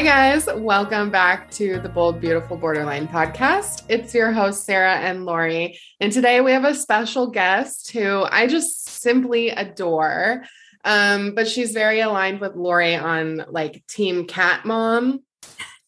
Hi, guys. Welcome back to the Bold, Beautiful Borderline podcast. It's your host, Sarah and Lori. And today we have a special guest who I just simply adore. Um, but she's very aligned with Lori on like Team Cat Mom.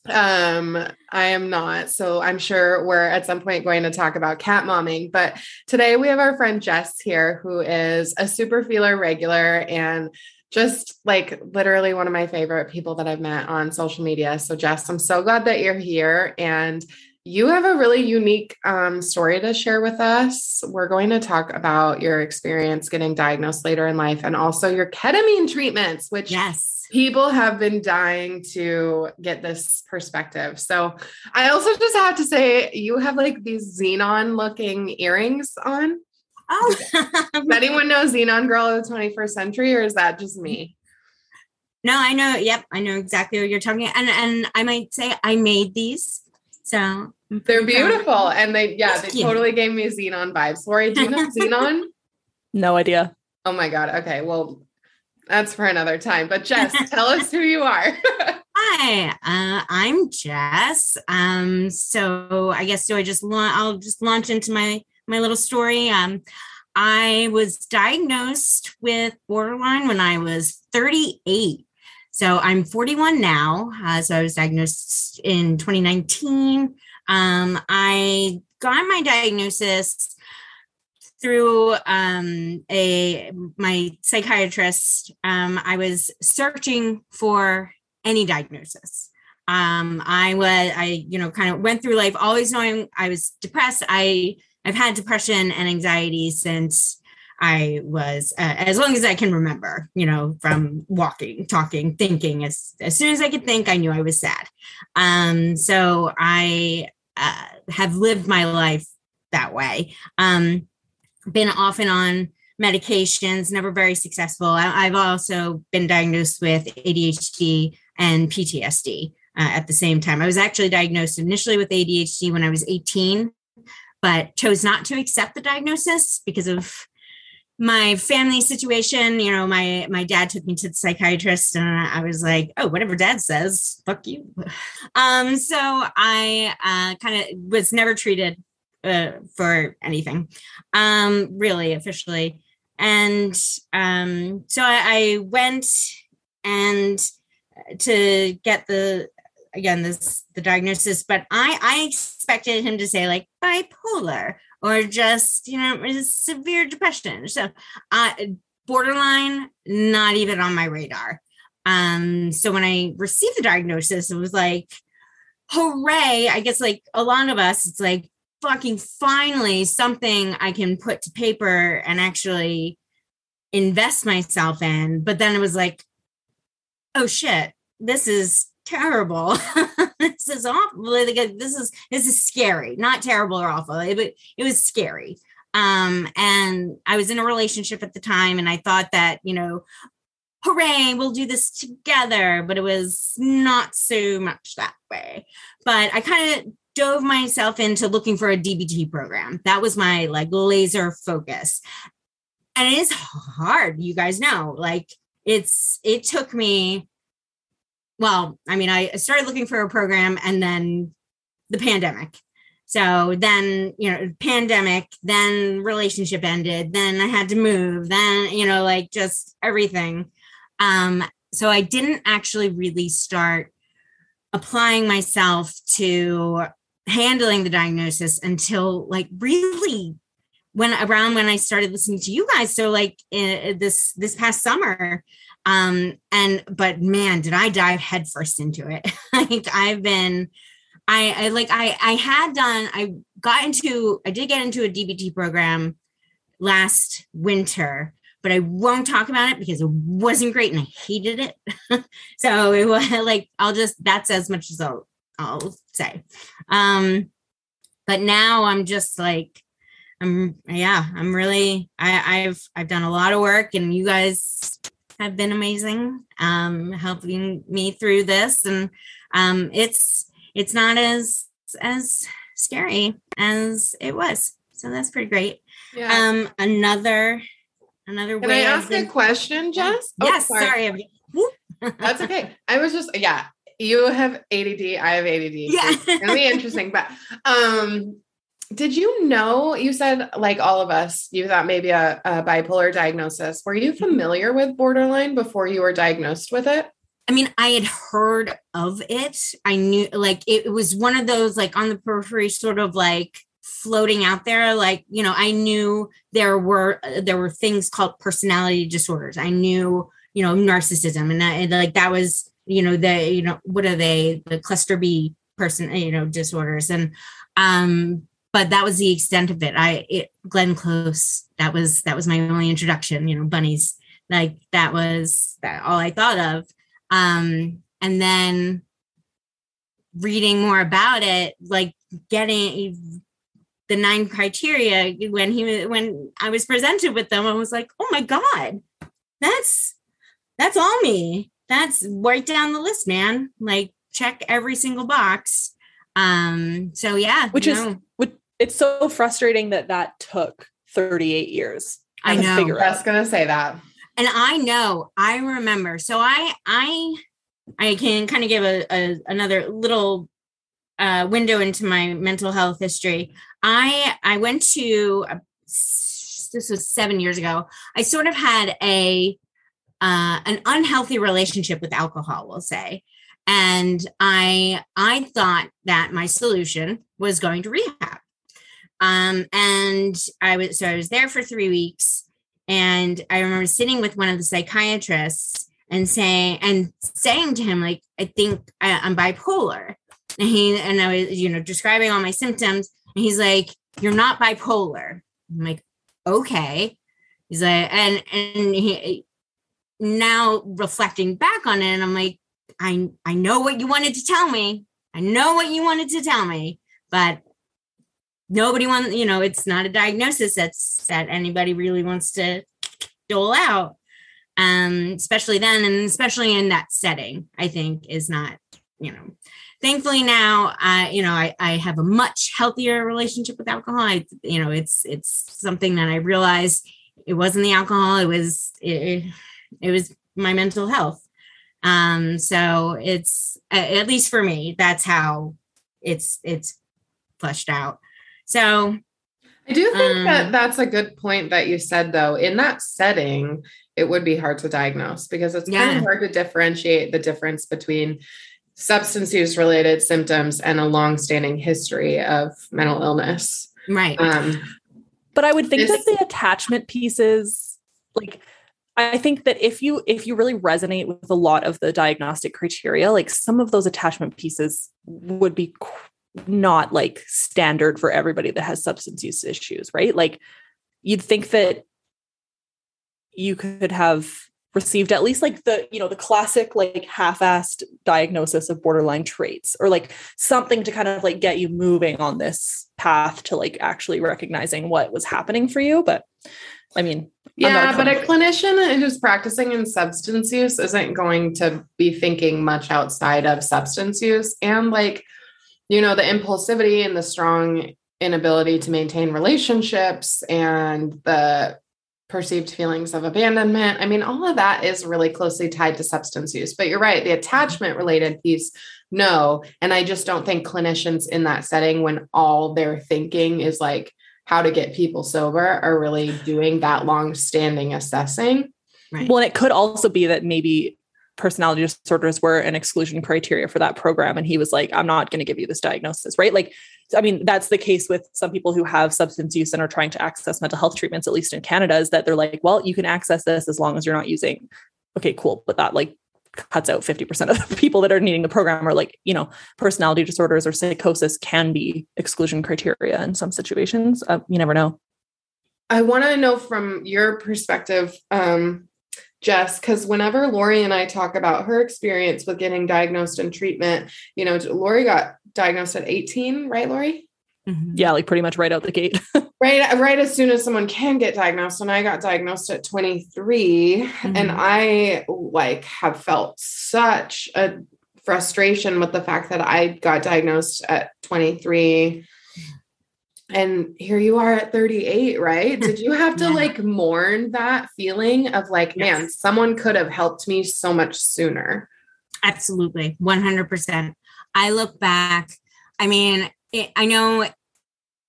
Um, I am not. So I'm sure we're at some point going to talk about cat momming. But today we have our friend Jess here, who is a super feeler regular and just like literally one of my favorite people that I've met on social media. So, Jess, I'm so glad that you're here. And you have a really unique um, story to share with us. We're going to talk about your experience getting diagnosed later in life and also your ketamine treatments, which yes. people have been dying to get this perspective. So, I also just have to say, you have like these Zenon looking earrings on. Oh, Does anyone know Zenon Girl of the 21st Century, or is that just me? no, I know. Yep, I know exactly what you're talking. And and I might say I made these, so They're beautiful, and they yeah, Thank they you. totally gave me Zenon vibes. Lori, do you know Zenon? No idea. Oh my god. Okay, well, that's for another time. But Jess, tell us who you are. Hi, uh, I'm Jess. Um, so I guess do I just la- I'll just launch into my my little story. Um, I was diagnosed with borderline when I was 38. So I'm 41 now. Uh, so I was diagnosed in 2019. Um, I got my diagnosis through um, a my psychiatrist. Um, I was searching for any diagnosis. Um, I was I you know kind of went through life always knowing I was depressed. I I've had depression and anxiety since I was uh, as long as I can remember, you know, from walking, talking, thinking. As as soon as I could think, I knew I was sad. Um, so I uh, have lived my life that way. Um, been off and on medications, never very successful. I, I've also been diagnosed with ADHD and PTSD uh, at the same time. I was actually diagnosed initially with ADHD when I was 18 but chose not to accept the diagnosis because of my family situation. You know my my dad took me to the psychiatrist and i was like oh whatever dad says fuck you. Um so i uh kind of was never treated uh, for anything um really officially. And um so I, I went and to get the again this the diagnosis but i i expected him to say like bipolar or just you know severe depression. So uh borderline not even on my radar. Um so when i received the diagnosis it was like hooray. I guess like a lot of us it's like fucking finally something i can put to paper and actually invest myself in. But then it was like oh shit this is terrible. this is awful. This is this is scary. Not terrible or awful, but it was scary. Um, and I was in a relationship at the time, and I thought that you know, hooray, we'll do this together. But it was not so much that way. But I kind of dove myself into looking for a DBT program. That was my like laser focus. And it is hard, you guys know. Like it's it took me well, I mean, I started looking for a program and then the pandemic. So then, you know, pandemic, then relationship ended, then I had to move, then, you know, like just everything. Um, so I didn't actually really start applying myself to handling the diagnosis until like really when around when I started listening to you guys. So like in, this this past summer, um and but man did i dive headfirst into it. Like i've been I, I like i i had done i got into i did get into a dbt program last winter but i won't talk about it because it wasn't great and i hated it. So it was like i'll just that's as much as i'll i'll say. Um but now i'm just like i'm yeah i'm really i i've i've done a lot of work and you guys have been amazing um helping me through this and um it's it's not as as scary as it was so that's pretty great Yeah. um another another Can I way I've ask been- a question, Jess? Oh, yes sorry, I'm- That's okay. I was just, yeah, you have ADD, I have ADD. Yeah. It's be interesting. But um, did you know you said like all of us, you thought maybe a, a bipolar diagnosis. Were you familiar with borderline before you were diagnosed with it? I mean, I had heard of it. I knew like it, was one of those like on the periphery, sort of like floating out there. Like, you know, I knew there were there were things called personality disorders. I knew, you know, narcissism and, that, and like that was, you know, the, you know, what are they, the cluster B person, you know, disorders. And um, but that was the extent of it. I it Glenn Close, that was that was my only introduction, you know, bunnies. Like that was that all I thought of. Um, and then reading more about it, like getting the nine criteria when he when I was presented with them, I was like, oh my God, that's that's all me. That's right down the list, man. Like check every single box. Um, so yeah, which is which, it's so frustrating that that took 38 years. I know. I was gonna say that and i know i remember so i i i can kind of give a, a another little uh, window into my mental health history i i went to uh, this was seven years ago i sort of had a uh, an unhealthy relationship with alcohol we'll say and i i thought that my solution was going to rehab um and i was so i was there for three weeks and I remember sitting with one of the psychiatrists and saying and saying to him, like, I think I, am bipolar. And he and I was, you know, describing all my symptoms. And he's like, You're not bipolar. I'm like, okay. He's like, and and he now reflecting back on it, and I'm like, I I know what you wanted to tell me. I know what you wanted to tell me, but nobody wants, you know, it's not a diagnosis that's that anybody really wants to dole out. Um, especially then and especially in that setting, I think is not, you know, thankfully now I, you know, I, I have a much healthier relationship with alcohol. I, you know, it's it's something that I realized it wasn't the alcohol, it was it, it was my mental health. Um, so it's at least for me, that's how it's it's fleshed out. So I do think um, that that's a good point that you said, though. In that setting, it would be hard to diagnose because it's yeah. kind of hard to differentiate the difference between substance use related symptoms and a long-standing history of mental illness. Right. Um, but I would think this, that the attachment pieces, like, I think that if you if you really resonate with a lot of the diagnostic criteria, like some of those attachment pieces would be not like standard for everybody that has substance use issues, right? Like you'd think that you could have received at least like the you know the classic like half-assed diagnosis of borderline traits or like something to kind of like get you moving on this path to like actually recognizing what was happening for you but i mean yeah but a clinician who's practicing in substance use isn't going to be thinking much outside of substance use and like you know, the impulsivity and the strong inability to maintain relationships and the perceived feelings of abandonment. I mean, all of that is really closely tied to substance use. But you're right, the attachment related piece, no. And I just don't think clinicians in that setting, when all they're thinking is like how to get people sober, are really doing that long standing assessing. Right. Well, and it could also be that maybe personality disorders were an exclusion criteria for that program. And he was like i'm not going to give you this diagnosis right? Like i mean that's the case with some people who have substance use and are trying to access mental health treatments at least in canada is that they're like well you can access this as long as you're not using okay cool. But that like cuts out 50% of the people that are needing the program or like you know personality disorders or psychosis can be exclusion criteria in some situations. Uh, you never know. I want to know from your perspective um Jess, because whenever Lori and I talk about her experience with getting diagnosed and treatment, you know, Lori got diagnosed at 18, right, Lori? Mm-hmm. Yeah, like pretty much right out the gate. right, right as soon as someone can get diagnosed. And I got diagnosed at 23. Mm-hmm. And I like have felt such a frustration with the fact that I got diagnosed at 23 and here you are at 38 right did you have to yeah. like mourn that feeling of like yes. man someone could have helped me so much sooner Absolutely. 100%. I look back, I mean, it, I know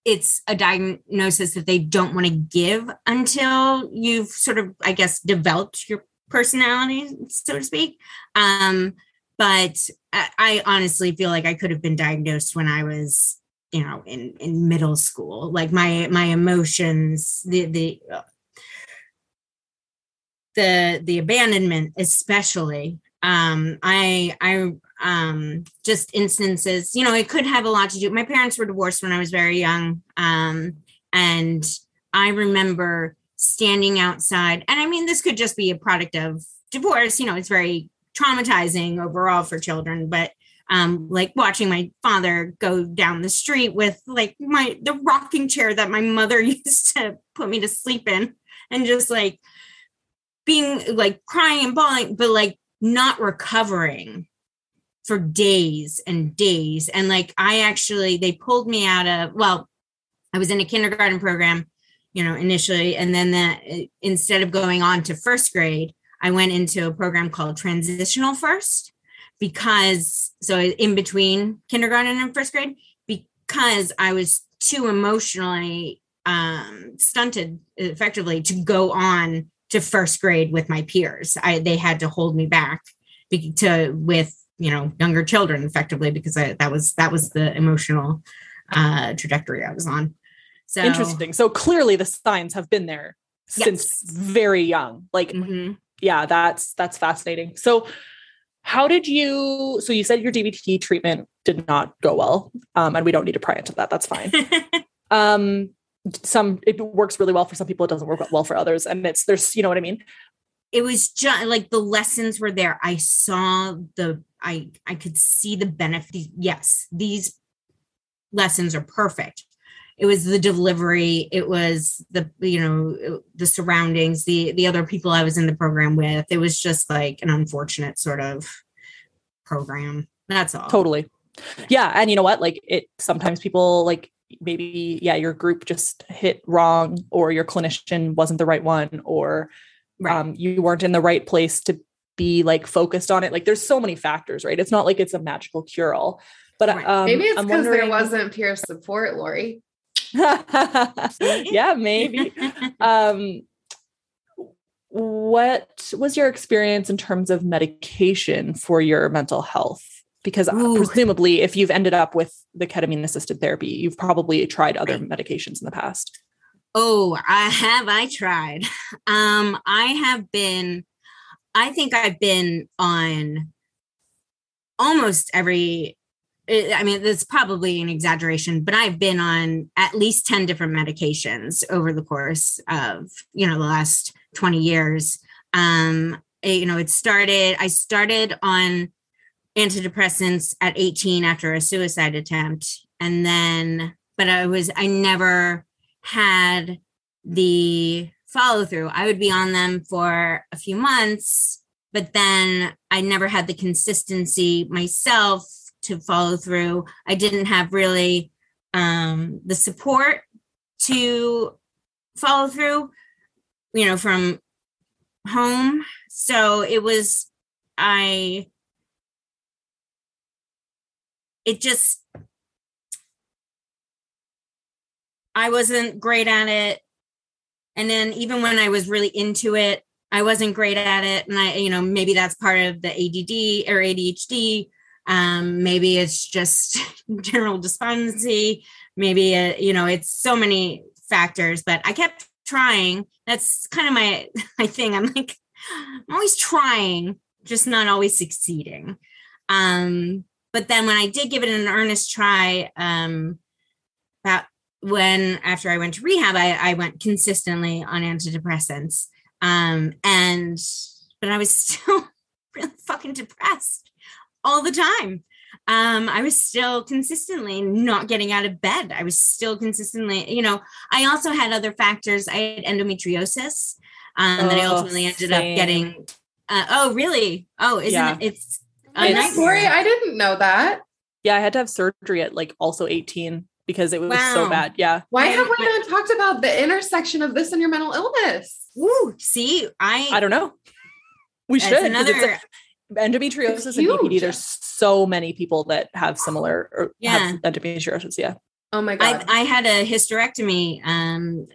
it's a diagnosis that they don't want to give until you've sort of, I guess, developed your personality, so to speak. Um, but I, I honestly feel like I could have been diagnosed when I was, you know, in in middle school. Like my my emotions, the the the the abandonment, especially. Um, I I um just instances you know it could have a lot to do my parents were divorced when i was very young um and i remember standing outside and i mean this could just be a product of divorce you know it's very traumatizing overall for children but um like watching my father go down the street with like my the rocking chair that my mother used to put me to sleep in and just like being like crying and bawling but like not recovering for days and days. And like I actually, they pulled me out of, well, I was in a kindergarten program, you know, initially. And then that instead of going on to first grade, I went into a program called Transitional First because, so in between kindergarten and first grade, because I was too emotionally um, stunted effectively to go on to first grade with my peers. I, they had to hold me back to with you know younger children effectively because I, that was that was the emotional uh trajectory i was on so interesting so clearly the signs have been there since yes. very young like mm-hmm. yeah that's that's fascinating so how did you so you said your dbt treatment did not go well um and we don't need to pry into that that's fine. Um some it works really well for some people it doesn't work well for others and it's there's you know what i mean? It was just like the lessons were there. I saw the i i could see the benefit yes these lessons are perfect it was the delivery it was the you know the surroundings the the other people i was in the program with it was just like an unfortunate sort of program that's all totally yeah and you know what like it sometimes people like maybe yeah your group just hit wrong or your clinician wasn't the right one or right. um, you weren't in the right place to be like focused on it. Like there's so many factors, right? It's not like it's a magical cure all. But right. um, maybe it's because there wasn't peer support, Lori. yeah, maybe. um, what was your experience in terms of medication for your mental health? Because uh, Ooh. presumably, if you've ended up with the ketamine assisted therapy, you've probably tried other medications in the past. Oh, I have. I tried. Um, I have been, I think I've been on almost every, I mean, it's probably an exaggeration, but I've been on at least 10 different medications over the course of, you know, the last 20 years. Um, it, you know, it started, I started on antidepressants at 18 after a suicide attempt. And then, but I was, I never, had the follow through. I would be on them for a few months, but then I never had the consistency myself to follow through. I didn't have really um, the support to follow through, you know, from home. So it was, I, it just I wasn't great at it. And then even when I was really into it, I wasn't great at it. And I, you know, maybe that's part of the ADD or ADHD. Um, maybe it's just general despondency. Maybe, uh, you know, it's so many factors, but I kept trying. That's kind of my, my thing. I'm like, I'm always trying, just not always succeeding. Um, but then when I did give it an earnest try, um, about when after I went to rehab, I, I went consistently on antidepressants. Um, and but I was still really fucking depressed all the time. Um, I was still consistently not getting out of bed. I was still consistently, you know, I also had other factors. I had endometriosis um, oh, that I ultimately ended same. up getting. Uh, oh, really? Oh, isn't yeah. it? It's a Story. I didn't know that. Yeah, I had to have surgery at like also 18 because it was wow. so bad. Yeah. Why have we not talked about the intersection of this and your mental illness? Ooh, see, I I don't know. We should. Another endometriosis and BPD. There's so many people that have similar or Yeah. have endometriosis. Yeah. Oh my god. I, I had a hysterectomy um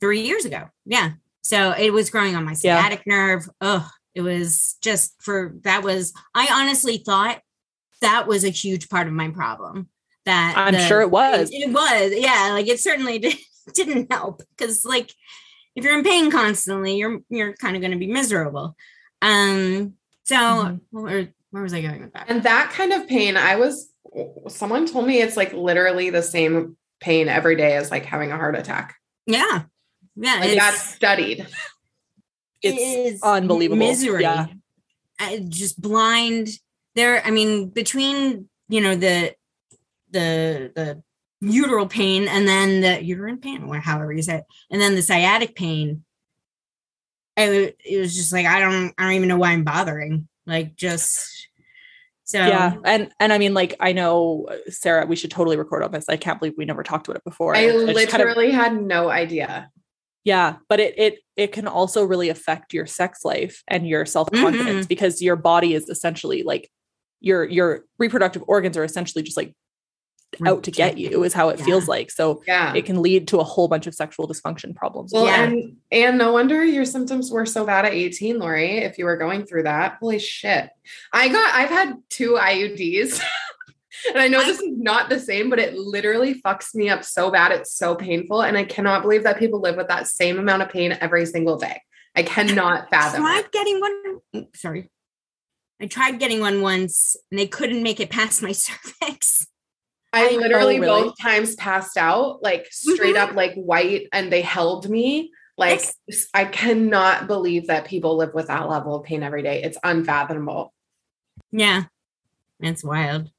three years ago. Yeah. So it was growing on my Yeah. sciatic nerve. Oh, it was just for that was I honestly thought that was a huge part of my problem. That I'm the- sure it was. It, it was, yeah. Like it certainly did, didn't help because, like, if you're in pain constantly, you're you're kind of going to be miserable. Um. So Mhm. where where was I going with that? and that kind of pain, I was someone told me it's like literally the same pain every day as like having a heart attack. yeah, yeah. Like it's- that's studied. It's it is unbelievable. misery. Yeah. I, just blind. There, I mean, between you know the the the uteral pain and then the uterine pain, or however you say it, and then the sciatic pain. It, it was just like I don't I don't even know why I'm bothering. Like just so Yeah. And and I mean, like, I know uh, Sarah, we should totally record on this. I can't believe we never talked about it before. I just kind of- literally had no idea. yeah, but it it it can also really affect your sex life and your self-confidence because your body is essentially like your your reproductive organs are essentially just like out to get you is how it feels like. So Yeah. it can lead to a whole bunch of sexual dysfunction problems. Well, Yeah. and and no wonder your symptoms were so bad at 18, Lori, if you were going through that. Holy shit. I got I've had two IUDs. and I know this is not the same, but it literally fucks me up so bad. It's so painful. And I cannot believe that people live with that same amount of pain every single day. I cannot fathom tried it. getting one. mm, Sorry, I tried getting one once, and they couldn't make it past my cervix. I Oh, literally really? both times passed out, like straight Mhm. up like white, and they held me. Like Yes. I cannot believe that people live with that level of pain every day. It's unfathomable. Yeah, it's wild.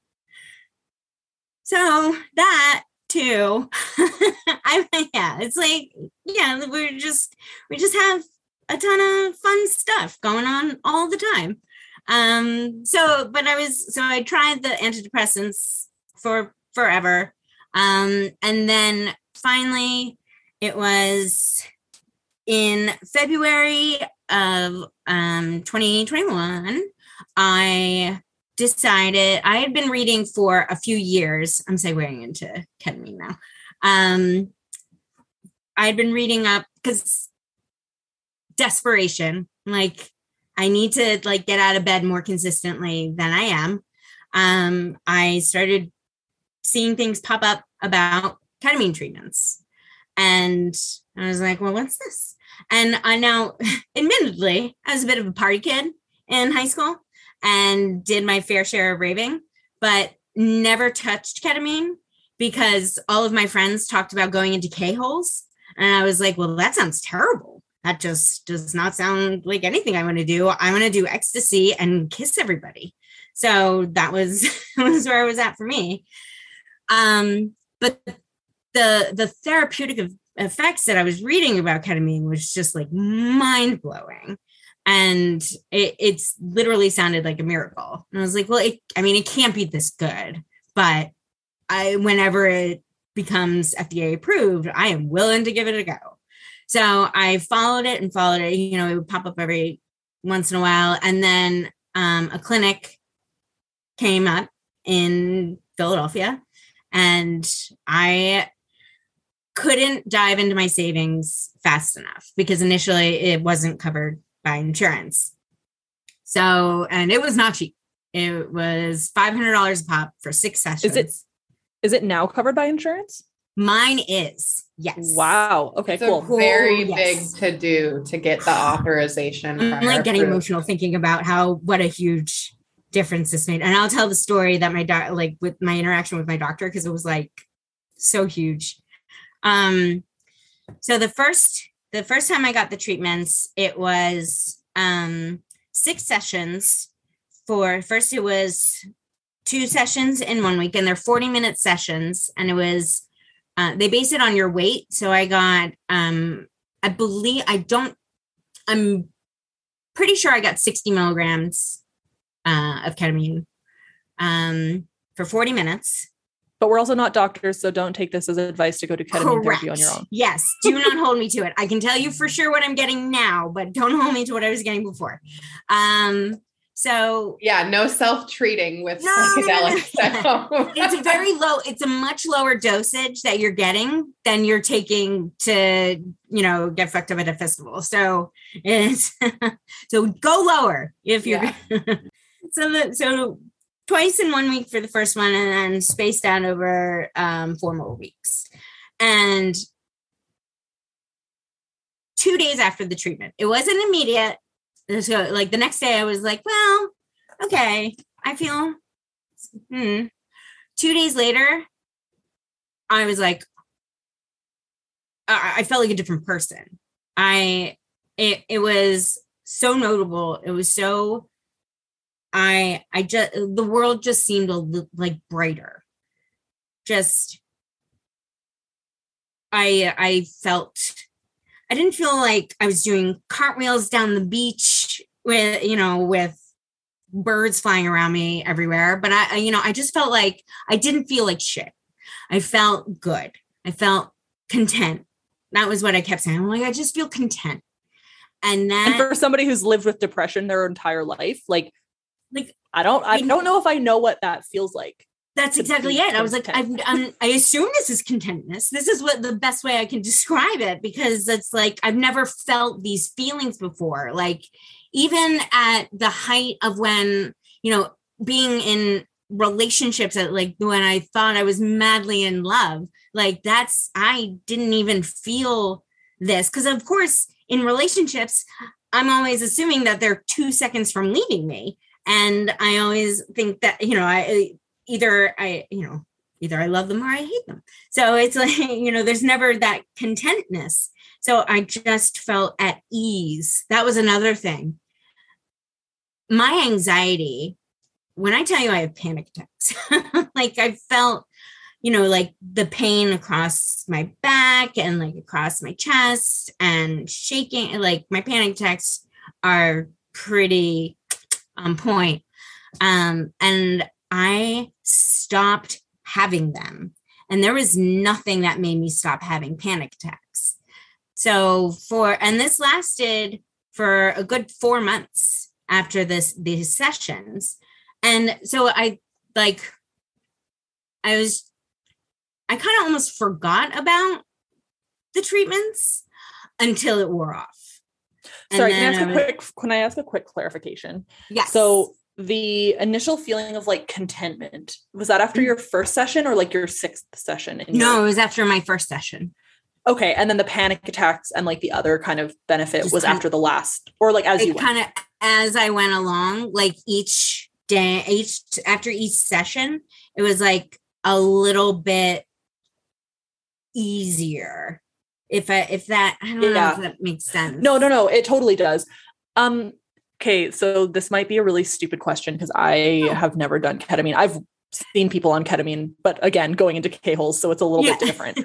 So that too, I yeah, it's like yeah, we're just we just have a ton of fun stuff going on all the time. Um, so but I was so I tried the antidepressants for forever, um, and then finally it was in February of um 2021 I decided I had been reading for a few years. I'm segueing into ketamine now. Um, I had been reading up because desperation, like I need to like get out of bed more consistently than I am. Um, I started seeing things pop up about ketamine treatments, and I was like, "Well, what's this?" And I now, admittedly, I was a bit of a party kid in high school and did my fair share of raving, but never touched ketamine because all of my friends talked about going into K holes. And I was like, well, that sounds terrible. That just does not sound like anything I want to do. I want to do ecstasy and kiss everybody. So that was, was where I was at for me. Um, but the the therapeutic effects that I was reading about ketamine was just like mind blowing and it, it's literally sounded like a miracle. And I was like, well, it, I mean, it can't be this good, but I, whenever it becomes FDA approved, I am willing to give it a go. So I followed it and followed it. You know, it would pop up every once in a while, and then um, a clinic came up in Philadelphia, and I couldn't dive into my savings fast enough because initially it wasn't covered by insurance. So, and it was not cheap. It was $500 a pop for six sessions. Is it- Is it now covered by insurance? Mine is. Yes. Wow. Okay, It's cool. a very Cool, yes. big to do to get the authorization. Mm, I'm like getting approved. emotional thinking about how what a huge difference this made. And I'll tell the story that my doc like with my interaction with my doctor because it was like so huge. Um so the first the first time I got the treatments, it was um six sessions for first it was two sessions in one week and they're 40 minute sessions and it was uh, they base it on your weight so i got um i believe i don't i'm pretty sure i got 60 milligrams uh, of ketamine um for 40 minutes But we're also not doctors, so don't take this as advice to go to ketamine therapy on your own. Yes. Do not hold me to it. I can tell you for sure what I'm getting now, but don't hold me to what I was getting before. Um, So yeah, no self-treating with no, psychedelics. No, no. it's a very low, it's a much lower dosage that you're getting than you're taking to, you know, get fucked up at a festival. So it's so go lower if you're yeah. So so twice in one week for the first one and then spaced out over um, four more weeks. And two days after the treatment, it wasn't immediate so like the next day I was like, well, okay, I feel hmm. Two days later, I was like, I, I felt like a different person. I it it was so notable. It was so I I just the world just seemed a little like brighter. Just I I felt I didn't feel like I was doing cartwheels down the beach with, you know, with birds flying around me everywhere. But I, you know, I just felt like I didn't feel like shit. I felt good. I felt content. That was what I kept saying. I'm like, I just feel content. And then and for somebody who's lived with depression their entire life, like, like I don't, I don't know if I know what that feels like. That's exactly it. I was like, I'm, I'm, i assume this is contentness. This is what the best way I can describe it because it's like I've never felt these feelings before. Like, even at the height of when, you know, being in relationships at like when I thought I was madly in love, like that's, I didn't even feel this. Cause of course, in relationships, I'm always assuming that they're two seconds from leaving me. And I always think that, you know, I, either I, you know, either I love them or I hate them. So it's like, you know, there's never that contentness. So I just felt at ease. That was another thing. My anxiety, when I tell you I have panic attacks, like I felt, you know, like the pain across my back and like across my chest and shaking, like my panic attacks are pretty on point. Um, and I stopped having them. And there was nothing that made me stop having panic attacks. So for and this lasted for a good 4 months after this these sessions. And so I like I was I kind of almost forgot about the treatments until it wore off. Sorry, can I ask a quick can I ask a quick clarification? Yes. So the initial feeling of like contentment was that after mm. your first session or like your sixth session no your- it was after my first session okay and then the panic attacks and like the other kind of benefit Just was after the last or like as you kind of as i went along like each day each after each session it was like a little bit easier if i if that i don't yeah. know if that makes sense no no no it totally does um Okay, so this might be a really stupid question because I oh. have never done ketamine. I've seen people on ketamine, but again, going into K holes, so it's a little yeah. bit different.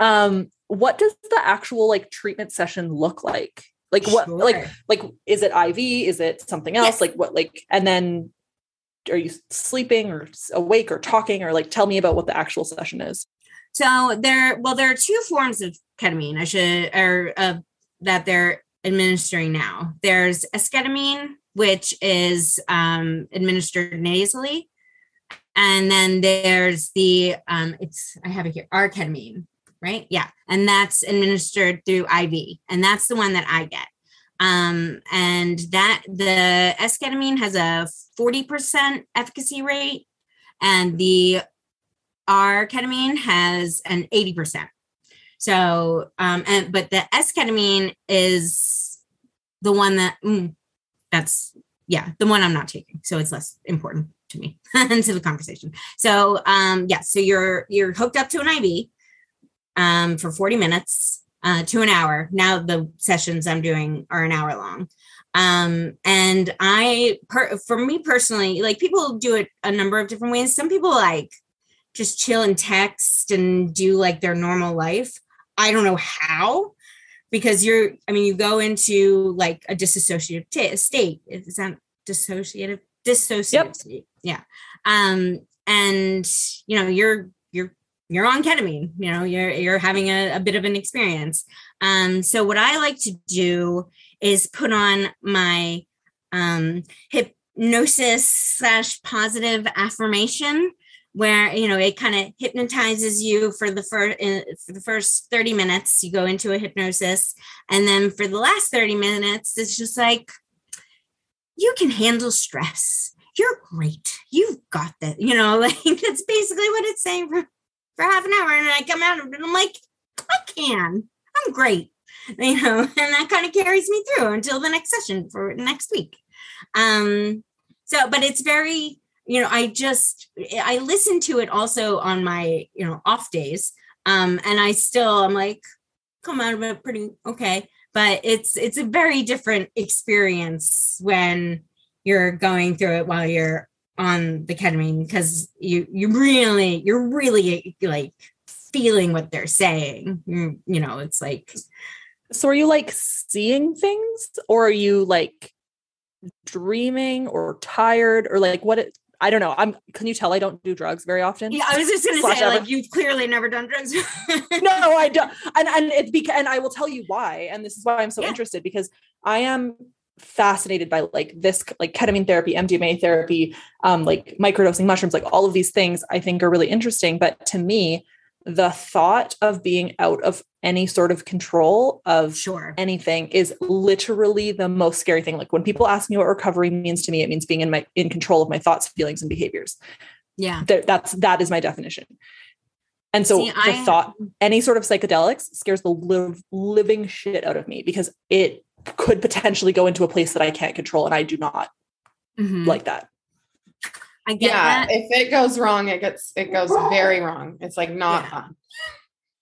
um, what does the actual like treatment session look like? Like what sure. like like is it IV? Is it something else? Yes. Like what like and then are you sleeping or awake or talking or like tell me about what the actual session is? So there well there are two forms of ketamine I should or uh, that they're administering now. There's esketamine, which is um, administered nasally, and then there's the um, it's I have it here arketamine, right? Yeah, and that's administered through IV, and that's the one that I get. Um, and that the esketamine has a 40% efficacy rate, and the arketamine has an 80% so, um, and but the S ketamine is the one that mm, that's yeah, the one I'm not taking. So it's less important to me and to the conversation. So, um, yeah, so you're you're hooked up to an IV um, for 40 minutes uh, to an hour. Now the sessions I'm doing are an hour long. Um, and I, per, for me personally, like people do it a number of different ways. Some people like just chill and text and do like their normal life. I don't know how, because you're, I mean, you go into like a dissociative t- state. Is that dissociative? Dissociative yep. state. Yeah. Um, and you know, you're you're you're on ketamine, you know, you're you're having a, a bit of an experience. Um, so what I like to do is put on my um hypnosis slash positive affirmation where you know it kind of hypnotizes you for the first for the first 30 minutes you go into a hypnosis and then for the last 30 minutes it's just like you can handle stress. You're great. You've got that you know like that's basically what it's saying for for half an hour and i come out and i'm like i can. I'm great. You know and that kind of carries me through until the next session for next week. Um so but it's very you know i just i listen to it also on my you know off days. Um and i still i'm like come out of it pretty okay. But it's it's a very different experience when you're going through it while you're on the ketamine because you you really you're really like feeling what they're saying. You, you know it's like so are you like seeing things or are you like dreaming or tired or like what it, I don't know. I'm can you tell I don't do drugs very often? Yeah, I was just gonna say, ever. like you've clearly never done drugs. no, no, I don't. And and it's because and I will tell you why. And this is why I'm so yeah. interested because I am fascinated by like this like ketamine therapy, MDMA therapy, um, like microdosing mushrooms, like all of these things I think are really interesting. But to me, the thought of being out of any sort of control of sure. anything is literally the most scary thing. Like when people ask me what recovery means to me, it means being in my in control of my thoughts, feelings, and behaviors. Yeah. Th- that's that is my definition. And so See, the I, thought any sort of psychedelics scares the live, living shit out of me because it could potentially go into a place that I can't control and I do not mm-hmm. like that. I get yeah, that. if it goes wrong, it gets it goes very wrong. It's like not yeah. fun.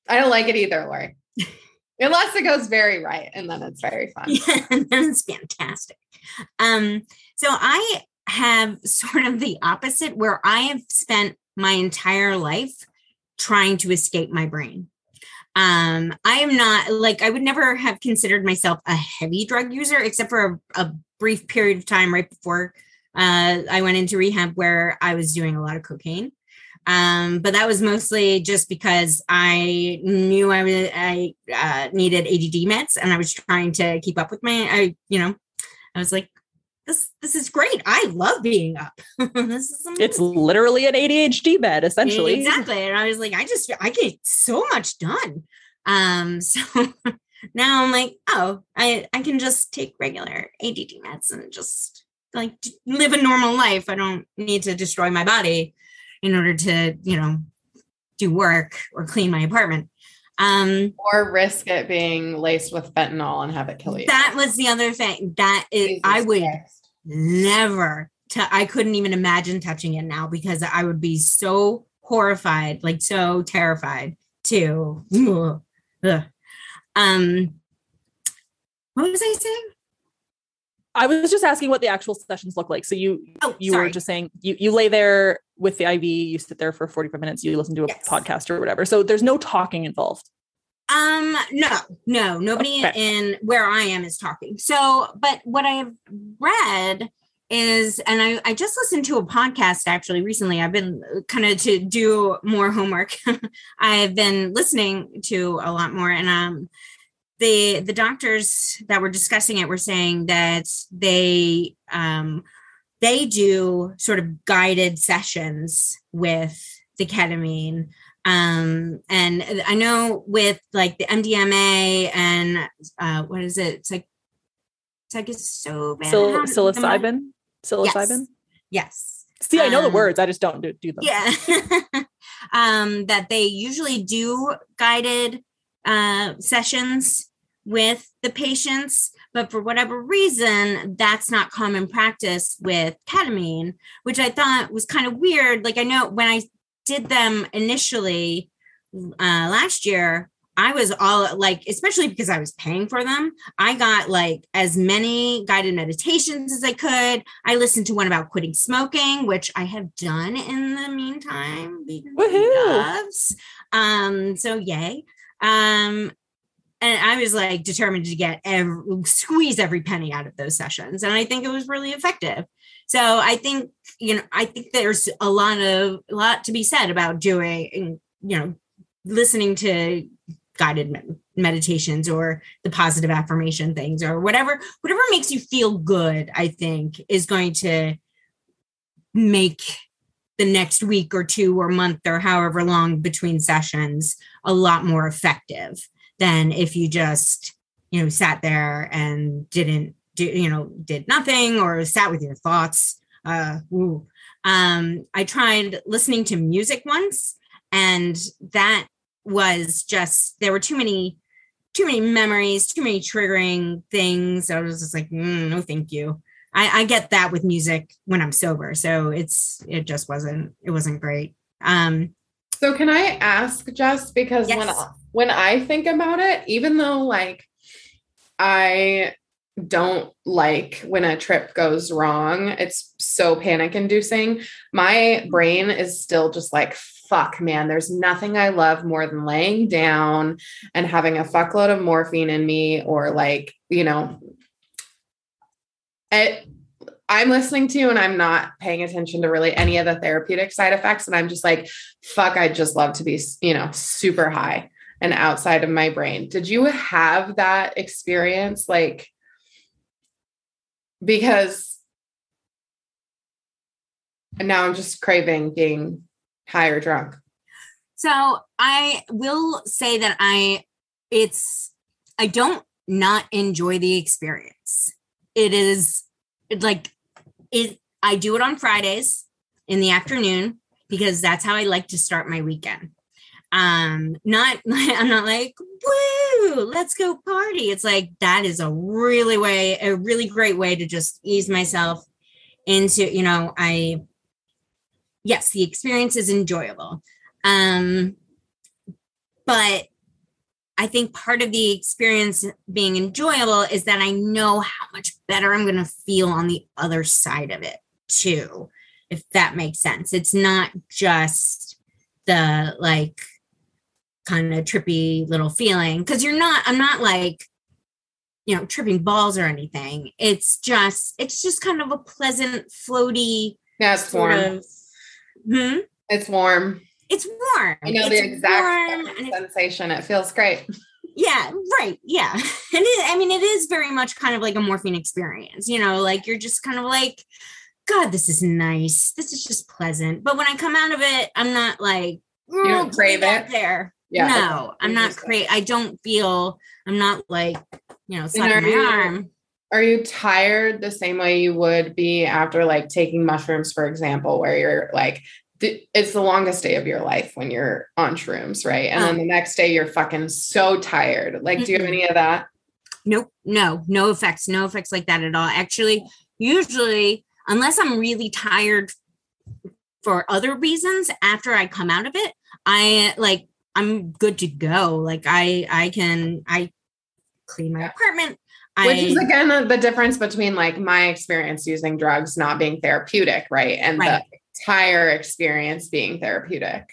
I don't like it either, Lori. Unless it goes very right, and then it's very fun. Yeah, and then it's fantastic. Um, so I have sort of the opposite where I have spent my entire life trying to escape my brain. Um, I am not like I would never have considered myself a heavy drug user except for a, a brief period of time right before uh, I went into rehab where I was doing a lot of cocaine. Um, but that was mostly just because I knew I was I uh, needed ADD meds, and I was trying to keep up with my. I you know, I was like, this this is great. I love being up. this is amazing. it's literally an ADHD med, essentially. Exactly, and I was like, I just I get so much done. Um, so now I'm like, oh, I I can just take regular ADD meds and just like live a normal life. I don't need to destroy my body in order to, you know, do work or clean my apartment. Um, or risk it being laced with fentanyl and have it kill you. That was the other thing. That is, I would Christ. never. T- I couldn't even imagine touching it now because I would be so horrified, like so terrified to. Um, what was I saying? I was just asking what the actual sessions look like. So you oh, you sorry. were just saying you you lay there with the IV, you sit there for 45 minutes, you listen to a yes. podcast or whatever. So there's no talking involved. Um no, no, nobody okay. in where I am is talking. So, but what I've read is and I, I just listened to a podcast actually recently. I've been kind of to do more homework. I've been listening to a lot more and um the the doctors that were discussing it were saying that they um, they do sort of guided sessions with the ketamine. Um, and i know with like the mdma and uh, what is it? It's like it's like it's so bad. Sil- psilocybin psilocybin? Yes, yes. see i know um, the words i just don't do, do them. yeah. Um, that they usually do guided uh, sessions with the patients, but for whatever reason, that's not common practice with ketamine, which I thought was kind of weird. Like I know when I did them initially uh, last year, I was all like, especially because I was paying for them, I got like as many guided meditations as I could. I listened to one about quitting smoking, which I have done in the meantime. Woohoo! Um, so yay. Um, and I was like determined to get every, squeeze every penny out of those sessions, and I think it was really effective. So I think you know I think there's a lot of a lot to be said about doing you know listening to guided meditations or the positive affirmation things or whatever whatever makes you feel good i think is going to make the next week or two or month or however long between sessions a lot more effective than if you just you know sat there and didn't do you know did nothing or sat with your thoughts uh ooh. um i tried listening to music once and that was just there were too many too many memories too many triggering things i was just like mm, no thank you I, I get that with music when i'm sober so it's it just wasn't it wasn't great um so can i ask just because Yes. when when i think about it even though like i don't like when a trip goes wrong it's so panic inducing my brain is still just like fuck man there's nothing i love more than laying down and having a fuckload of morphine in me or like you know it I'm listening to you and I'm not paying attention to really any of the therapeutic side effects. And I'm just like, fuck, I'd just love to be, you know, super high and outside of my brain. Did you have that experience? Like, because now I'm just craving being high or drunk. So I will say that I it's I don't not enjoy the experience. It is like it I do it on Fridays in the afternoon because that's how I like to start my weekend. Um not I'm not like woo, let's go party. It's like that is a really way a really great way to just ease myself into, you know, I yes, the experience is enjoyable. Um, but I think part of the experience being enjoyable is that I know how much better I'm going to feel on the other side of it, too, if that makes sense. It's not just the like kind of trippy little feeling because you're not, I'm not like, you know, tripping balls or anything. It's just, it's just kind of a pleasant, floaty Yeah, it's warm. of. Hmm? It's warm. It's warm. I know it's the exact warm fucking and it's- sensation. It feels great. yeah, right. Yeah. And it, I mean, it is very much kind of like a morphine experience, you know, like you're just kind of like, God, this is nice. This is just pleasant. But when I come out of it, I'm not like, don't "Oh, crave it? There. Yeah. no, okay. I'm not Interesting. great. I don't feel, I'm not like, you know, slapping are my you- arm. Are you tired the same way you would be after like taking mushrooms, for example, where you're like, th- it's the longest day of your life when you're on shrooms, right? And then Oh. the next day you're fucking so tired. Like, do you have any of that? Nope, no, no effects, no effects like that at all. Actually, usually, unless I'm really tired for other reasons after I come out of it, I like I'm good to go. Like I I can I clean my apartment. Which I is again the, the difference between like my experience using drugs not being therapeutic, right? And Right. the entire experience being therapeutic.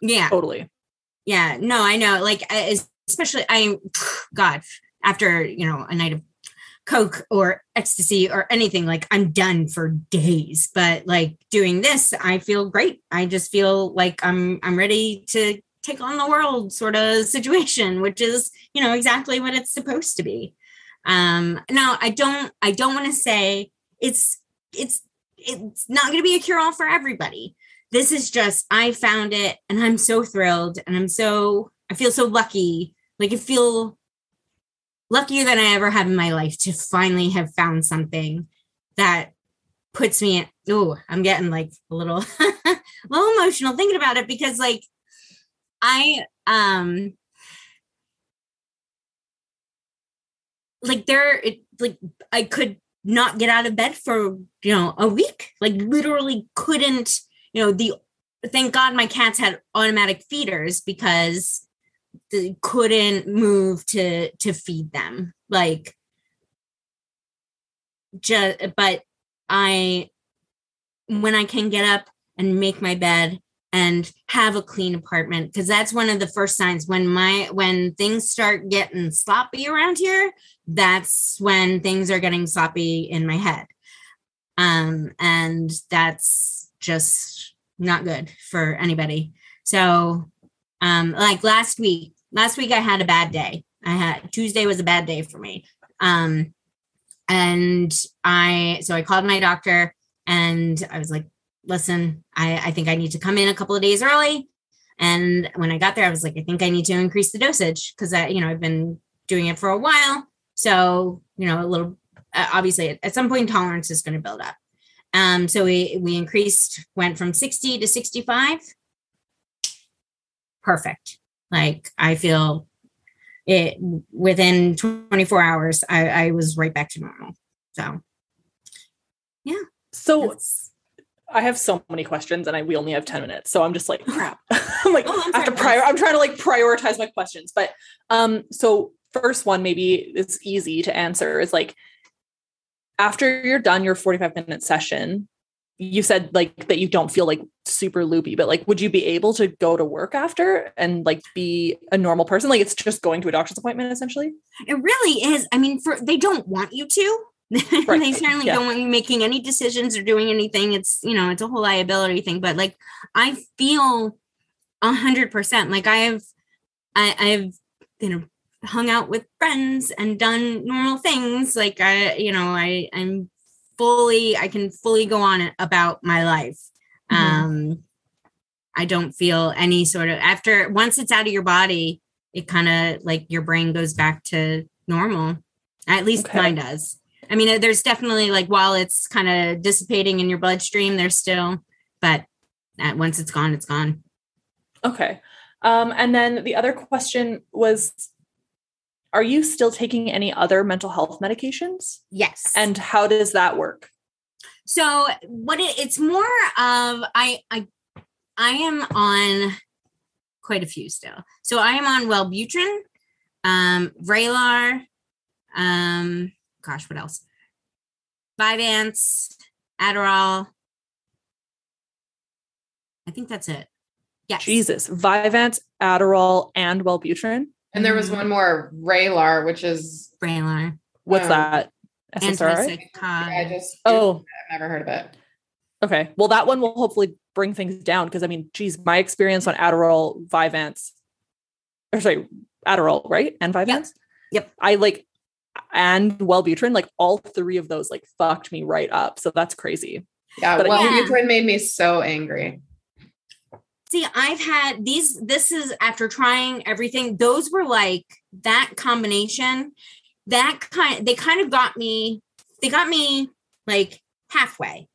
yeah, Totally. yeah. No, I know. Like especially I God, after, you know, a night of coke or ecstasy or anything like i'm done for days but like doing this i feel great i just feel like i'm i'm ready to take on the world sort of situation which is you know exactly what it's supposed to be. Um now i don't i don't want to say it's it's it's not going to be a cure all for everybody. This is just i found it and i'm so thrilled and i'm so i feel so lucky. Like I feel luckier than I ever have in my life to finally have found something that puts me oh i'm getting like a little a little emotional thinking about it because like i um like there it like i could not get out of bed for you know a week like literally couldn't you know the thank god my cats had automatic feeders because they couldn't move to to feed them like just but i when i can get up and make my bed and have a clean apartment because that's one of the first signs. When my when things start getting sloppy around here that's when things are getting sloppy in my head. Um and that's just not good for anybody. So um like last week last week i had a bad day. I had Tuesday was a bad day for me. Um, and I so I called my doctor and I was like, listen, I, I think I need to come in a couple of days early. And when I got there, I was like, I think I need to increase the dosage because I, you know, I've been doing it for a while. So, you know, a little uh, obviously at some point tolerance is going to build up. Um, so we we increased, went from 60 to 65. Perfect. Like I feel it within 24 hours, I, I was right back to normal. So yeah. So I have so many questions and I we only have 10 minutes. So I'm just like crap. I'm like oh, I'm I have to prior I'm trying to like prioritize my questions. But um so first one maybe it's easy to answer is like after you're done your 45 minute session, you said like that you don't feel like super loopy, but like would you be able to go to work after and like be a normal person? Like it's just going to a doctor's appointment essentially? It really is. I mean, for they don't want you to. Right. they certainly yeah. don't want you making any decisions or doing anything. It's you know, it's a whole liability thing. But like I feel a hundred percent like I have I, I've you know hung out with friends and done normal things like i you know i i'm fully i can fully go on about my life mm-hmm. um i don't feel any sort of after once it's out of your body it kind of like your brain goes back to normal at least okay. mine does i mean there's definitely like while it's kind of dissipating in your bloodstream there's still but at, once it's gone it's gone okay um and then the other question was are you still taking any other mental health medications? Yes. And how does that work? So what it, it's more of I I I am on quite a few still. So I am on Wellbutrin, um, Vraylar, um, gosh, what else? Vyvanse, Adderall. I think that's it. Yes. Jesus, Vyvanse, Adderall, and Wellbutrin. And there was mm-hmm. one more Vraylar, which is Vraylar. What's um, that? SSRI? I just oh, I've never heard of it. Okay, well that one will hopefully bring things down because I mean, geez, my experience on Adderall, Vyvanse, or sorry, Adderall, right, and Vyvanse. Yep. yep. I like and Wellbutrin, like all three of those, like fucked me right up. So that's crazy. Yeah, but Wellbutrin yeah. made me so angry. See, I've had these, this is after trying everything. Those were like that combination, that kind, they kind of got me, they got me like halfway.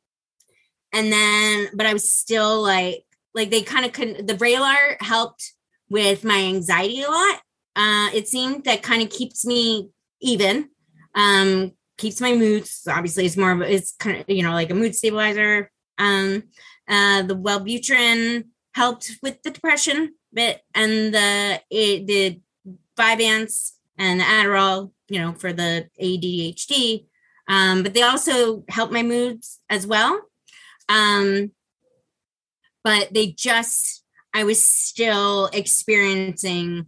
And then, but I was still like, like they kind of couldn't, the Vraylar helped with my anxiety a lot. Uh, it seemed that kind of keeps me even, um, keeps my moods. Obviously, it's more of it's kind of you know like a mood stabilizer. Um, uh, the Wellbutrin helped with the depression bit and the it, the Vyvanse and the Adderall, you know, for the ADHD. Um, but they also help my moods as well. Um, but they just, I was still experiencing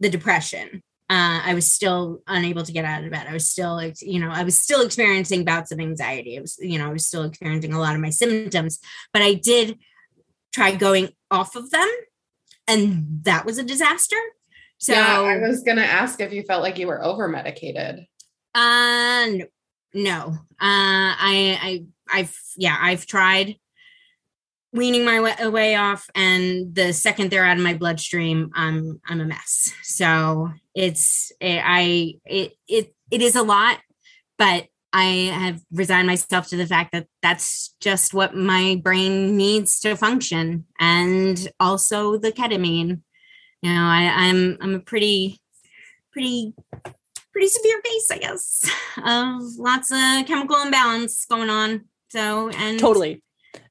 the depression. Uh, I was still unable to get out of bed. I was still, you know, I was still experiencing bouts of anxiety. I was, you know, I was still experiencing a lot of my symptoms, but I did try going off of them and that was a disaster. So yeah, I was going to ask if you felt like you were over medicated. Uh no. no. Uh I I I've yeah, I've tried weaning my way, way off and the second they're out of my bloodstream, I'm I'm a mess. So it's eh, I it it it is a lot, but I have resigned myself to the fact that that's just what my brain needs to function, and also the ketamine. You know, I, I'm I'm a pretty pretty pretty severe case, I guess, of lots of chemical imbalance going on. So and totally.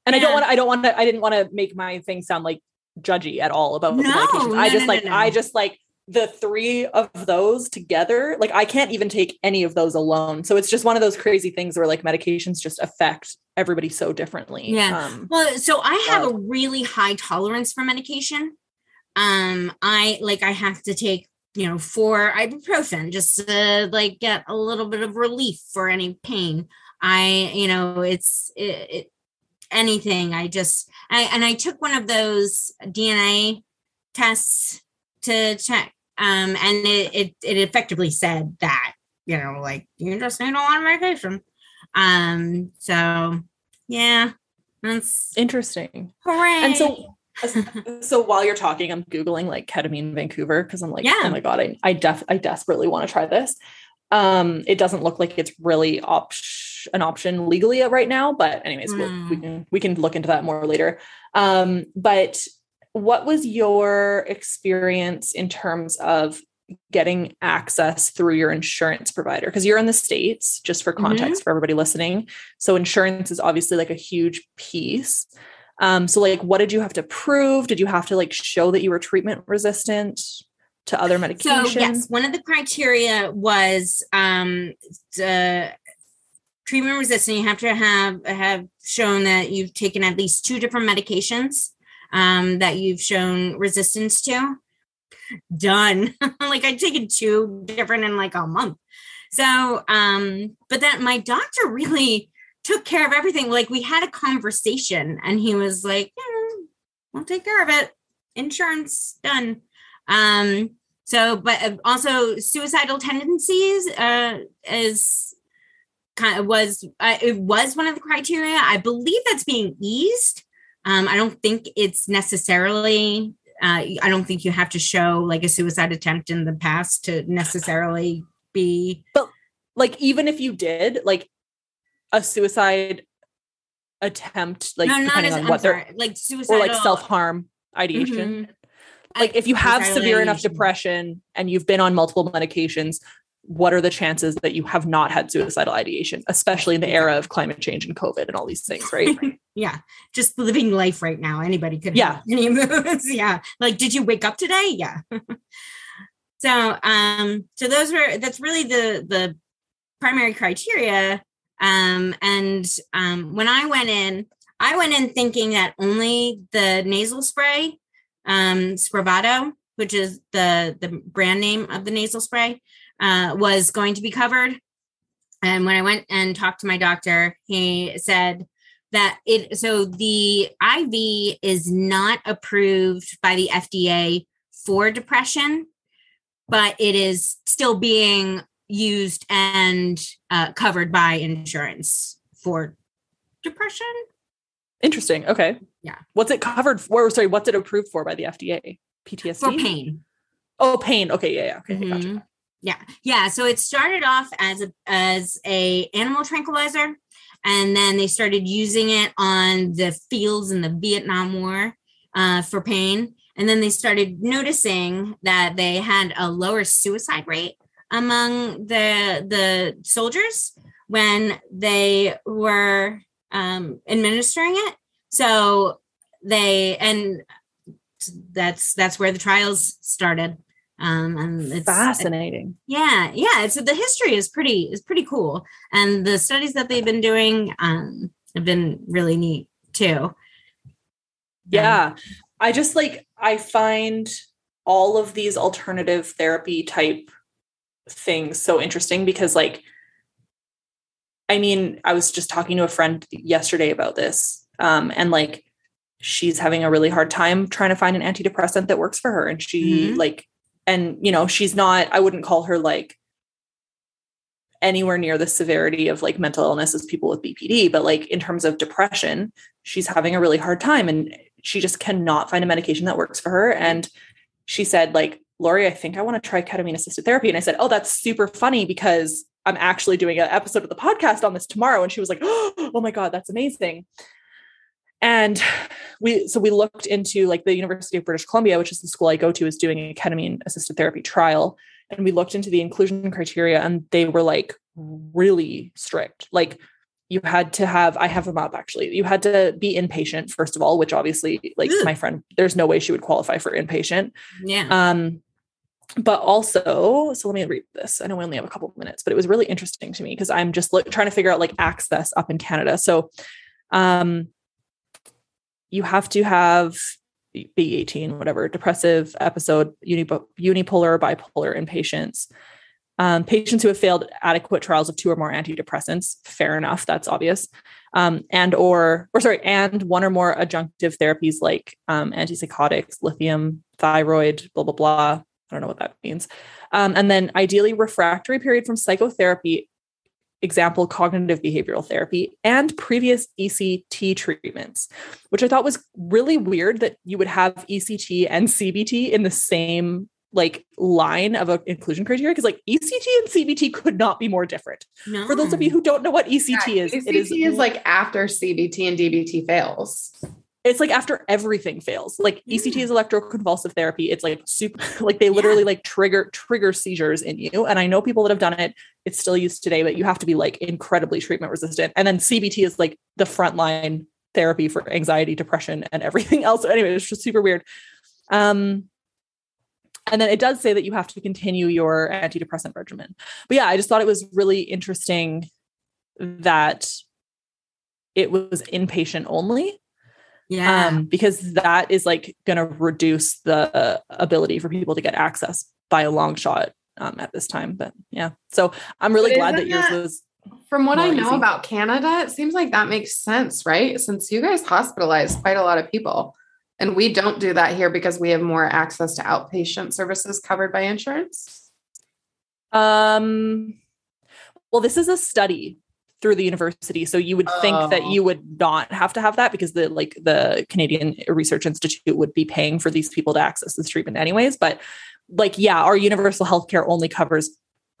And yeah. I don't want to, I don't want to, I didn't want to make my thing sound like judgy at all about no, the medication. No, I just no, like, I just like the three of those together, like I can't even take any of those alone. So it's just one of those crazy things where like medications just affect everybody so differently. Yeah. Um, well, so I have a really high tolerance for medication. Um, I like I have to take you know four ibuprofen just to like get a little bit of relief for any pain. I you know it's it, it anything. I just I, and I took one of those DNA tests to check Um, and it, it it effectively said that, you know, like you just need a lot of medication. Um, so yeah, that's interesting. Hooray. And so so while you're talking, I'm Googling like ketamine Vancouver because I'm like, Yeah. oh my God, I I def I desperately want to try this. Um, it doesn't look like it's really op- an option legally right now, but anyways, we'll, we Mm. can we can look into that more later. Um, but what was your experience in terms of getting access through your insurance provider? Because you're in the States, just for context for everybody listening. So insurance is obviously like a huge piece. Um, so like what did you have to prove? Did you have to like show that you were treatment resistant to other medications So yes, one of the criteria was um the treatment resistant. You have to have have shown that you've taken at least two different medications um that you've shown resistance to. Done. like I'd taken two different in like a month. So um, but then my doctor really took care of everything. Like we had a conversation and he was like, yeah, I'll take care of it. Insurance done. Um, so, but uh, also suicidal tendencies uh, is kind of was uh, it was one of the criteria. I believe that's being eased. Um, I don't think it's necessarily. Uh, I don't think you have to show like a suicide attempt in the past to necessarily be. But like even if you did like a suicide attempt, like no, depending as on I'm what they're sorry, like suicide or like self-harm ideation. Mhm. Like if you have severe enough depression and you've been on multiple medications, what are the chances that you have not had suicidal ideation, especially in the era of climate change and COVID and all these things, right? yeah, just living life right now. Anybody could Yeah. any of those. yeah. Like, did you wake up today? Yeah. so um, so those were that's really the the primary criteria. Um, and um when I went in, I went in thinking that only the nasal spray, um, Spravato, which is the the brand name of the nasal spray, uh, was going to be covered. And when I went and talked to my doctor, he said that it so the IV is not approved by the FDA for depression, but it is still being used and uh, covered by insurance for depression. Interesting. Okay. Yeah. What's it covered for? Sorry, what's it approved for by the FDA? PTSD? For pain. Oh, pain. Okay. Yeah. Yeah. Okay. Mhm. Gotcha. Yeah, yeah. So it started off as a as a animal tranquilizer, and then they started using it on the fields in the Vietnam War uh, for pain. And then they started noticing that they had a lower suicide rate among the the soldiers when they were um, administering it. So they and that's that's where the trials started. Um, and it's Fascinating. yeah, yeah. So the history is pretty is pretty cool, and the studies that they've been doing um, have been really neat too. Yeah. I just like, I find all of these alternative therapy type things so interesting because, like, I mean, I was just talking to a friend yesterday about this. Um, and like, she's having a really hard time trying to find an antidepressant that works for her. And she, Mhm. like, and you know, she's not, I wouldn't call her like anywhere near the severity of like mental illness as people with BPD, but like in terms of depression, she's having a really hard time and she just cannot find a medication that works for her. And she said, like, Lori, I think I want to try ketamine assisted therapy. And I said, Oh, that's super funny because I'm actually doing an episode of the podcast on this tomorrow. And she was like, Oh my God, that's amazing. And we, so we looked into like the University of British Columbia, which is the school I go to, is doing a ketamine assisted therapy trial. And we looked into the inclusion criteria and they were like really strict. Like you had to have, I have them up actually. You had to be inpatient, first of all, which obviously, like Ugh. my friend, there's no way she would qualify for inpatient. Yeah, Um, but also, so let me read this. I know we only have a couple of minutes, but it was really interesting to me because I'm just look, trying to figure out like access up in Canada. So, um, you have to have be 18, whatever, depressive episode, uni- unipolar, bipolar in patients. Um, patients who have failed adequate trials of two or more antidepressants, fair enough, that's obvious. Um, and or or sorry, and one or more adjunctive therapies like um, antipsychotics, lithium, thyroid, blah blah blah, I don't know what that means. Um, and then ideally refractory period from psychotherapy, example, cognitive behavioral therapy, and previous ECT treatments, which I thought was really weird that you would have ECT and CBT in the same like line of an inclusion criteria because like ECT and CBT could not be more different. No. For those of you who don't know what ECT yeah, is, ECT it is, is like after CBT and DBT fails it's like after everything fails. Like ect is electroconvulsive therapy. It's like super like they literally yeah. like trigger trigger seizures in you. And i know people that have done it. It's still used today but you have to be like incredibly treatment resistant. And then cbt is like the frontline therapy for anxiety depression and everything else. So anyway it's just super weird. Um and then it does say that you have to continue your antidepressant regimen. But yeah i just thought it was really interesting that it was inpatient only yeah. Um, because that is like going to reduce the ability for people to get access by a long shot um, at this time. But yeah, so I'm really glad that yours was. From what I know easy. about Canada, it seems like that makes sense, right? Since you guys hospitalize quite a lot of people. And we don't do that here because we have more access to outpatient services covered by insurance. Um, well, this is a study through the university. So you would oh. think that oh. you oh. would not have to have that because the like the Canadian Research Institute would be paying for these people to access this treatment anyways. But like, yeah, our universal healthcare only covers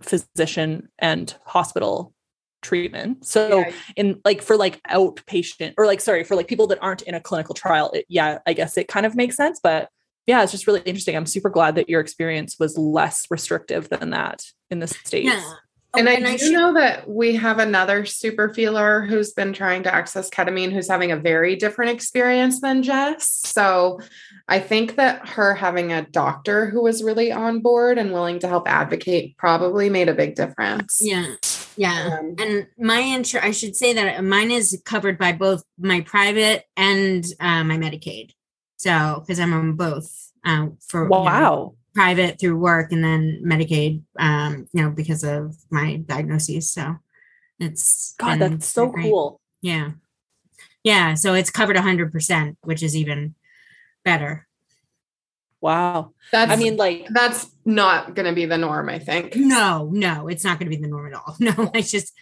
physician and hospital treatment. So yeah. in like for like outpatient or like sorry for like people that aren't in a clinical trial, it, yeah, I guess it kind of makes sense. But yeah, it's just really interesting. I'm super glad that your experience was less restrictive than that in the states. Yeah. Oh, and I and do should- know that we have another super feeler who's been trying to access ketamine who's having a very different experience than Jess. So I think that her having a doctor who was really on board and willing to help advocate probably made a big difference. Yeah. Yeah. Um, and my insurance, I should say that mine is covered by both my private and uh, my Medicaid. So, because I'm on both uh, for wow. You know, private through work and then Medicaid, um, you know, because of my diagnoses. So it's God, that's so great. cool. Yeah. Yeah. So it's covered hundred percent, which is even better. Wow. That's, I mean, like, that's not going to be the norm, I think. No, no, it's not going to be the norm at all. No, it's just,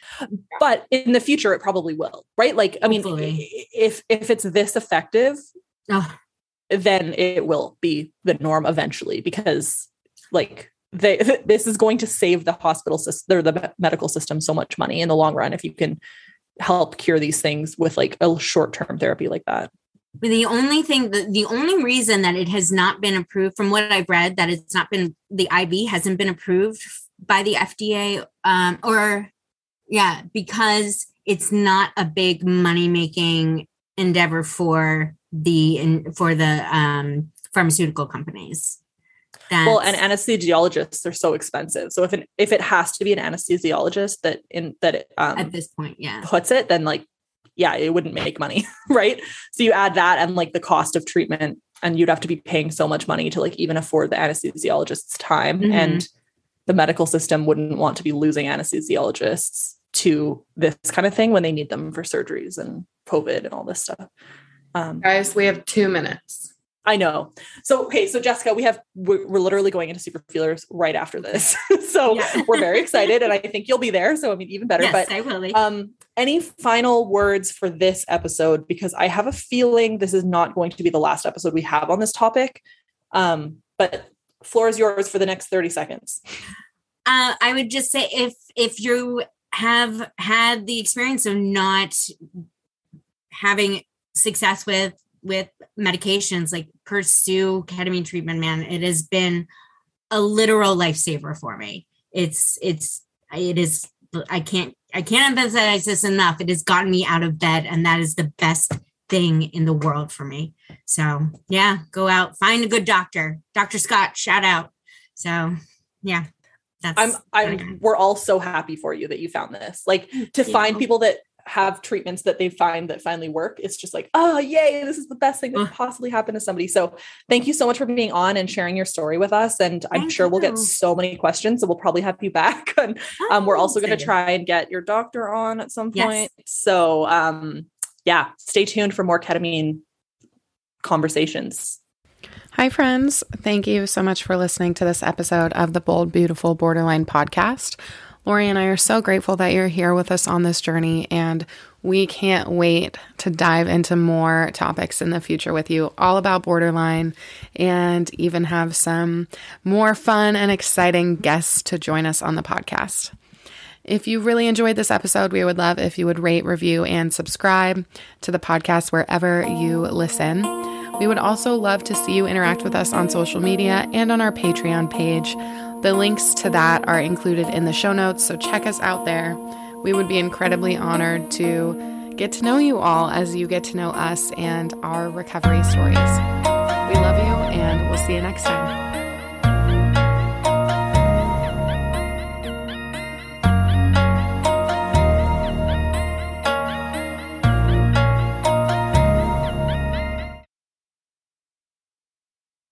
but in the future, it probably will, right? Like, I mean, if, if it's this effective, oh then it will be the norm eventually because like they this is going to save the hospital system or the medical system so much money in the long run if you can help cure these things with like a short-term therapy like that. The only thing the, the only reason that it has not been approved from what i've read that it's not been the iv hasn't been approved by the fda um, or yeah because it's not a big money making endeavor for the in, for the um, pharmaceutical companies. That's, well, and anesthesiologists are so expensive. So if an, if it has to be an anesthesiologist that in that it, um, at this point, yeah, puts it, then like yeah, it wouldn't make money, right? So you add that and like the cost of treatment, and you'd have to be paying so much money to like even afford the anesthesiologist's time, mm-hmm. and the medical system wouldn't want to be losing anesthesiologists to this kind of thing when they need them for surgeries and COVID and all this stuff. Um, Guys, we have two minutes. I know. So, okay, so Jessica, we have we're, we're literally going into super feelers right after this, so yeah. we're very excited, and I think you'll be there. So, I mean, even better. Yes, but I will. Be. Um, any final words for this episode? Because I have a feeling this is not going to be the last episode we have on this topic. Um, but floor is yours for the next thirty seconds. Uh, I would just say if if you have had the experience of not having success with with medications like pursue ketamine treatment man. It has been a literal lifesaver for me. It's it's it is i can't i can't emphasize this enough. It has gotten me out of bed and that is the best thing in the world for me. So yeah go out find a good doctor. Dr scott shout out. So yeah that's i'm i'm we're all so happy for you that you found this. Like to find people that have treatments that they find that finally work it's just like oh yay this is the best thing that could possibly happen to somebody so thank you so much for being on and sharing your story with us and i'm sure we'll get so many questions so we'll probably have you back and um, we're also going to try and get your doctor on at some point yes. so um, yeah stay tuned for more ketamine conversations Hi, friends. Thank you so much for listening to this episode of the Bold, Beautiful Borderline podcast. Lori and I are so grateful that you're here with us on this journey, and we can't wait to dive into more topics in the future with you, all about borderline, and even have some more fun and exciting guests to join us on the podcast. If you really enjoyed this episode, we would love if you would rate, review, and subscribe to the podcast wherever you listen. We would also love to see you interact with us on social media and on our Patreon page. The links to that are included in the show notes, so check us out there. We would be incredibly honored to get to know you all as you get to know us and our recovery stories. We love you, and we'll see you next time.